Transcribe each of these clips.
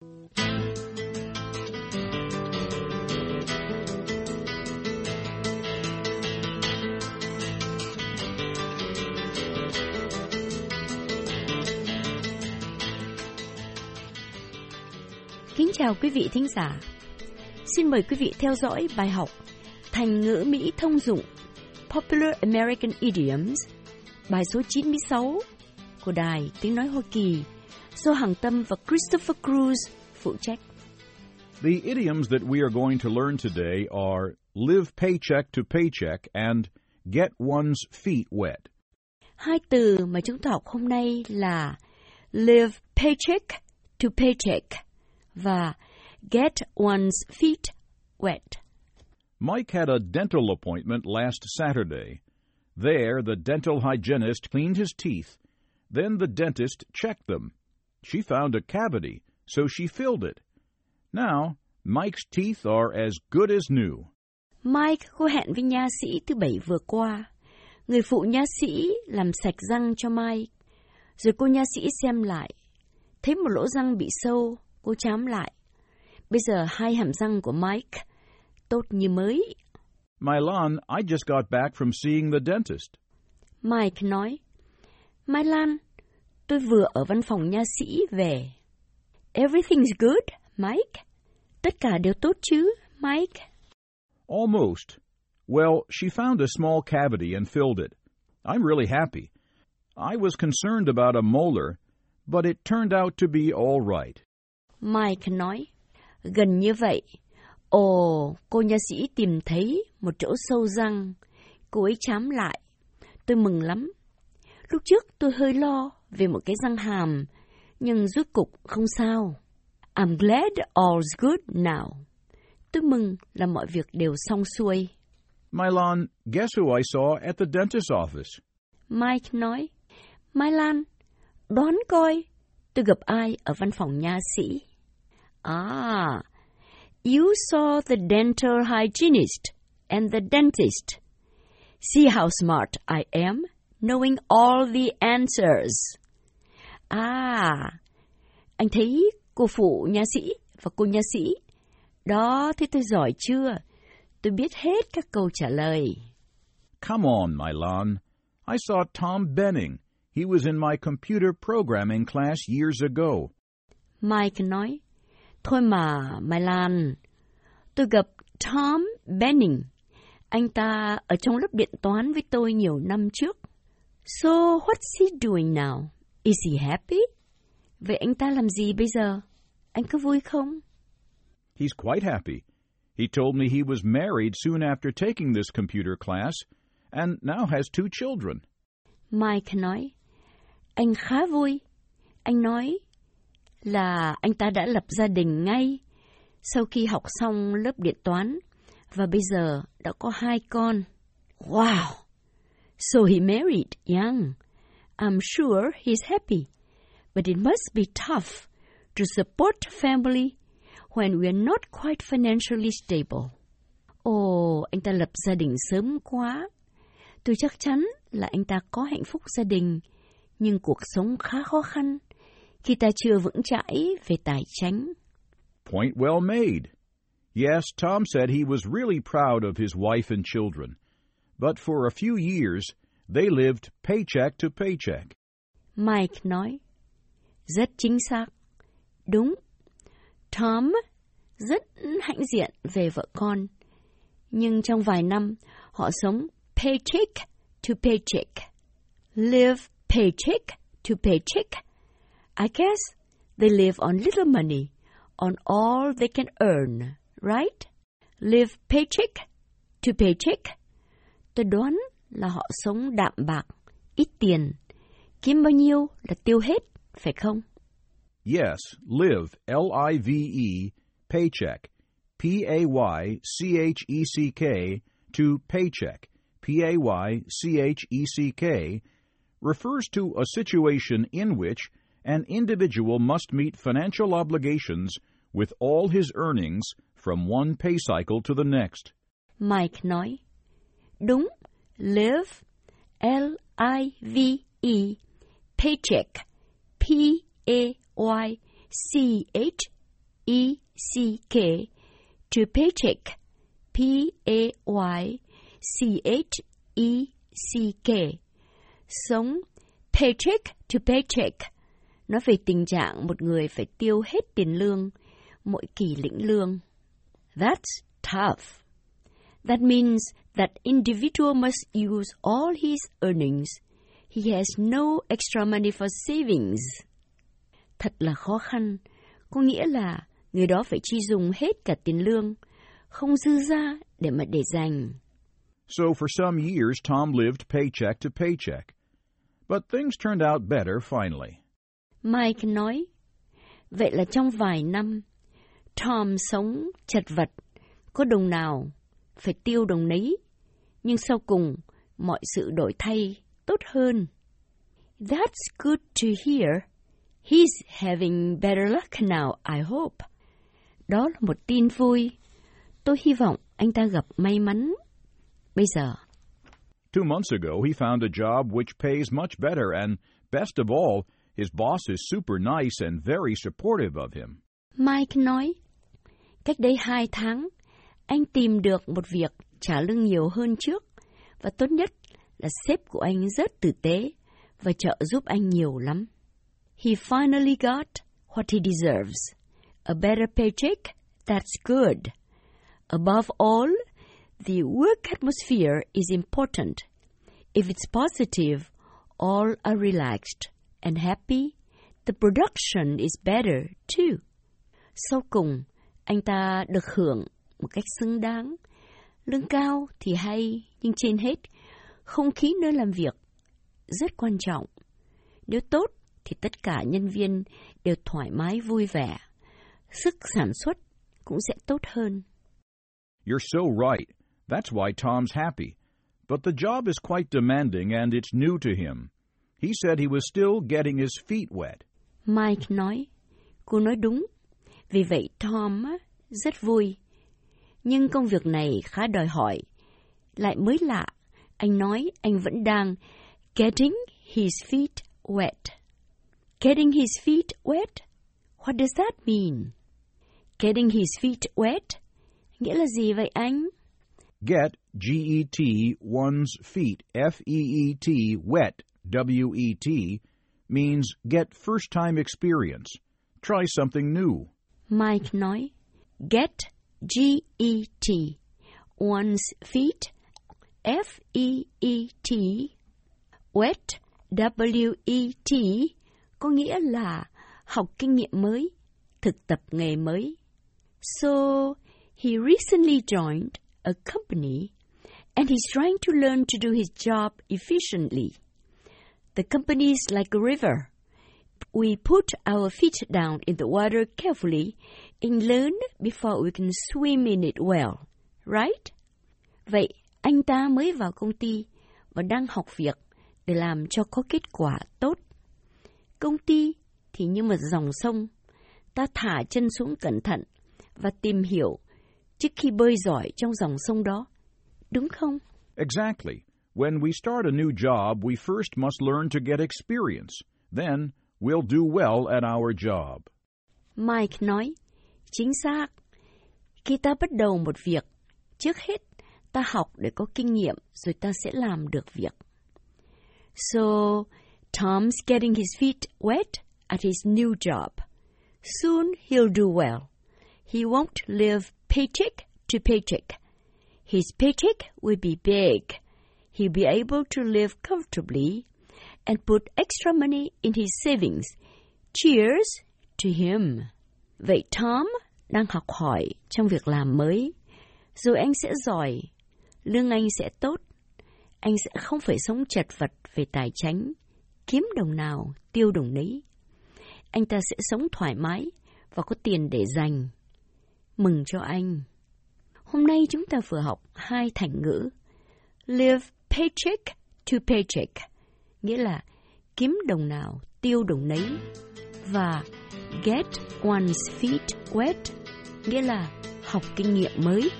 Kính chào quý vị thính giả. Xin mời quý vị theo dõi bài học Thành ngữ Mỹ thông dụng, Popular American Idioms, bài số 96 của Đài Tiếng Nói Hoa Kỳ do Hằng Tâm và Christopher Cruz phụ trách. The idioms that we are going to learn today are live paycheck to paycheck and get one's feet wet. Hai từ mà chúng ta học hôm nay là live paycheck to paycheck và get one's feet wet. Mike had a dental appointment last Saturday. There, the dental hygienist cleaned his teeth. Then the dentist checked them. She found a cavity, so she filled it. Now, Mike's teeth are as good as new. Mike có hẹn với nha sĩ thứ bảy vừa qua. Người phụ nha sĩ làm sạch răng cho Mike. Rồi cô nha sĩ xem lại. Thấy một lỗ răng bị sâu, cô chám lại. Bây giờ hai hàm răng của Mike tốt như mới. Milan, I just got back from seeing the dentist. Mike nói, Mai Lan, tôi vừa ở văn phòng nha sĩ về. Everything's good, Mike. Tất cả đều tốt chứ, Mike. Almost. Well, she found a small cavity and filled it. I'm really happy. I was concerned about a molar, but it turned out to be all right. Mike nói, gần như vậy. Ồ, cô nha sĩ tìm thấy một chỗ sâu răng. Cô ấy chám lại. Tôi mừng lắm. Lúc trước tôi hơi lo về một cái răng hàm, nhưng rốt cục không sao. I'm glad all's good now. Tôi mừng là mọi việc đều xong xuôi. Milan, guess who I saw at the dentist's office? Mike nói, Mai Lan, đoán coi tôi gặp ai ở văn phòng nha sĩ. Ah, you saw the dental hygienist and the dentist. See how smart I am, knowing all the answers. À, anh thấy cô phụ nha sĩ và cô nha sĩ. Đó, thế tôi giỏi chưa? Tôi biết hết các câu trả lời. Come on, Milan. I saw Tom Benning. He was in my computer programming class years ago. Mike nói, Thôi mà, Mai Lan, tôi gặp Tom Benning. Anh ta ở trong lớp điện toán với tôi nhiều năm trước. So, what's he doing now? Is he happy? Vậy anh ta làm gì bây giờ? Anh có vui không? He's quite happy. He told me he was married soon after taking this computer class and now has two children. Mike nói, anh khá vui. Anh nói là anh ta đã lập gia đình ngay sau khi học xong lớp điện toán và bây giờ đã có hai con. Wow! So he married young. I'm sure he's happy. But it must be tough to support a family when we're not quite financially stable. Ồ, anh ta lập gia đình sớm quá. Tôi chắc chắn là anh ta có hạnh phúc gia đình, nhưng cuộc sống khá khó khăn khi ta chưa vững chãi về tài chính. Point well made. Yes, Tom said he was really proud of his wife and children, but for a few years they lived paycheck to paycheck. Mike nói, rất chính xác. Đúng, Tom rất hãnh diện về vợ con. Nhưng trong vài năm, họ sống paycheck to paycheck. Live paycheck to paycheck. I guess they live on little money, on all they can earn, right? Live paycheck to paycheck. Tôi đoán là họ sống đạm bạc, ít tiền, kiếm bao nhiêu là tiêu hết, phải không? Yes, live, L-I-V-E, paycheck, P-A-Y-C-H-E-C-K, to paycheck, P-A-Y-C-H-E-C-K, refers to a situation in which an individual must meet financial obligations with all his earnings from one pay cycle to the next. Mike nói, đúng, live, L-I-V-E, paycheck, P-A-Y-C-H E C K to paycheck. P A Y C H E C K. Sống paycheck to paycheck. Nói về tình trạng một người phải tiêu hết tiền lương mỗi kỳ lĩnh lương. That's tough. That means that individual must use all his earnings. He has no extra money for savings. Thật là khó khăn, có nghĩa là người đó phải chi dùng hết cả tiền lương, không dư ra để mà để dành. So for some years, Tom lived paycheck to paycheck. But things turned out better finally. Mike nói, vậy là trong vài năm, Tom sống chật vật, có đồng nào phải tiêu đồng nấy, nhưng sau cùng mọi sự đổi thay tốt hơn. That's good to hear. He's having better luck now, I hope. Đó là một tin vui. Tôi hy vọng anh ta gặp may mắn. Bây giờ. Two months ago, he found a job which pays much better, and best of all, his boss is super nice and very supportive of him. Mike nói, cách đây hai tháng, anh tìm được một việc trả lương nhiều hơn trước, và tốt nhất là sếp của anh rất tử tế và trợ giúp anh nhiều lắm. He finally got what he deserves. A better paycheck, that's good. Above all, the work atmosphere is important. If it's positive, all are relaxed and happy, the production is better too. Sau cùng, anh ta được hưởng một cách xứng đáng. Lương cao thì hay, nhưng trên hết, không khí nơi làm việc rất quan trọng. Nếu tốt thì tất cả nhân viên đều thoải mái vui vẻ. Sức sản xuất cũng sẽ tốt hơn. You're so right. That's why Tom's happy. But the job is quite demanding and it's new to him. He said he was still getting his feet wet. Mike nói, cô nói đúng. Vì vậy Tom rất vui. Nhưng công việc này khá đòi hỏi. Lại mới lạ, anh nói anh vẫn đang getting his feet wet. Getting his feet wet? What does that mean? Getting his feet wet? Nghĩa là gì vậy anh? Get, G-E-T, one's feet, F-E-E-T, wet, W-E-T, means get first-time experience. Try something new. Mike nói, get, G-E-T, one's feet, F-E-E-T, wet, W-E-T, có nghĩa là học kinh nghiệm mới, thực tập nghề mới. So, he recently joined a company and he's trying to learn to do his job efficiently. The company is like a river. We put our feet down in the water carefully and learn before we can swim in it well, right? Vậy, anh ta mới vào công ty và đang học việc để làm cho có kết quả tốt. Công ty thì như một dòng sông, ta thả chân xuống cẩn thận và tìm hiểu trước khi bơi giỏi trong dòng sông đó. Đúng không? Exactly. When we start a new job, we first must learn to get experience. Then we'll do well at our job. Mike nói, chính xác. Khi ta bắt đầu một việc, trước hết ta học để có kinh nghiệm rồi ta sẽ làm được việc. So, Tom's getting his feet wet at his new job. Soon he'll do well. He won't live paycheck to paycheck. His paycheck will be big. He'll be able to live comfortably and put extra money in his savings. Cheers to him. Vậy Tom đang học hỏi trong việc làm mới. Rồi anh sẽ giỏi, lương anh sẽ tốt. Anh sẽ không phải sống chật vật về tài chính, kiếm đồng nào, tiêu đồng nấy. Anh ta sẽ sống thoải mái và có tiền để dành. Mừng cho anh. Hôm nay chúng ta vừa học hai thành ngữ. Live paycheck to paycheck, nghĩa là kiếm đồng nào, tiêu đồng nấy. Và get one's feet wet, nghĩa là học kinh nghiệm mới.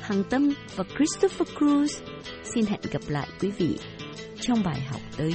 Hằng Tâm và Christopher Cruz xin hẹn gặp lại quý vị trong bài học tới.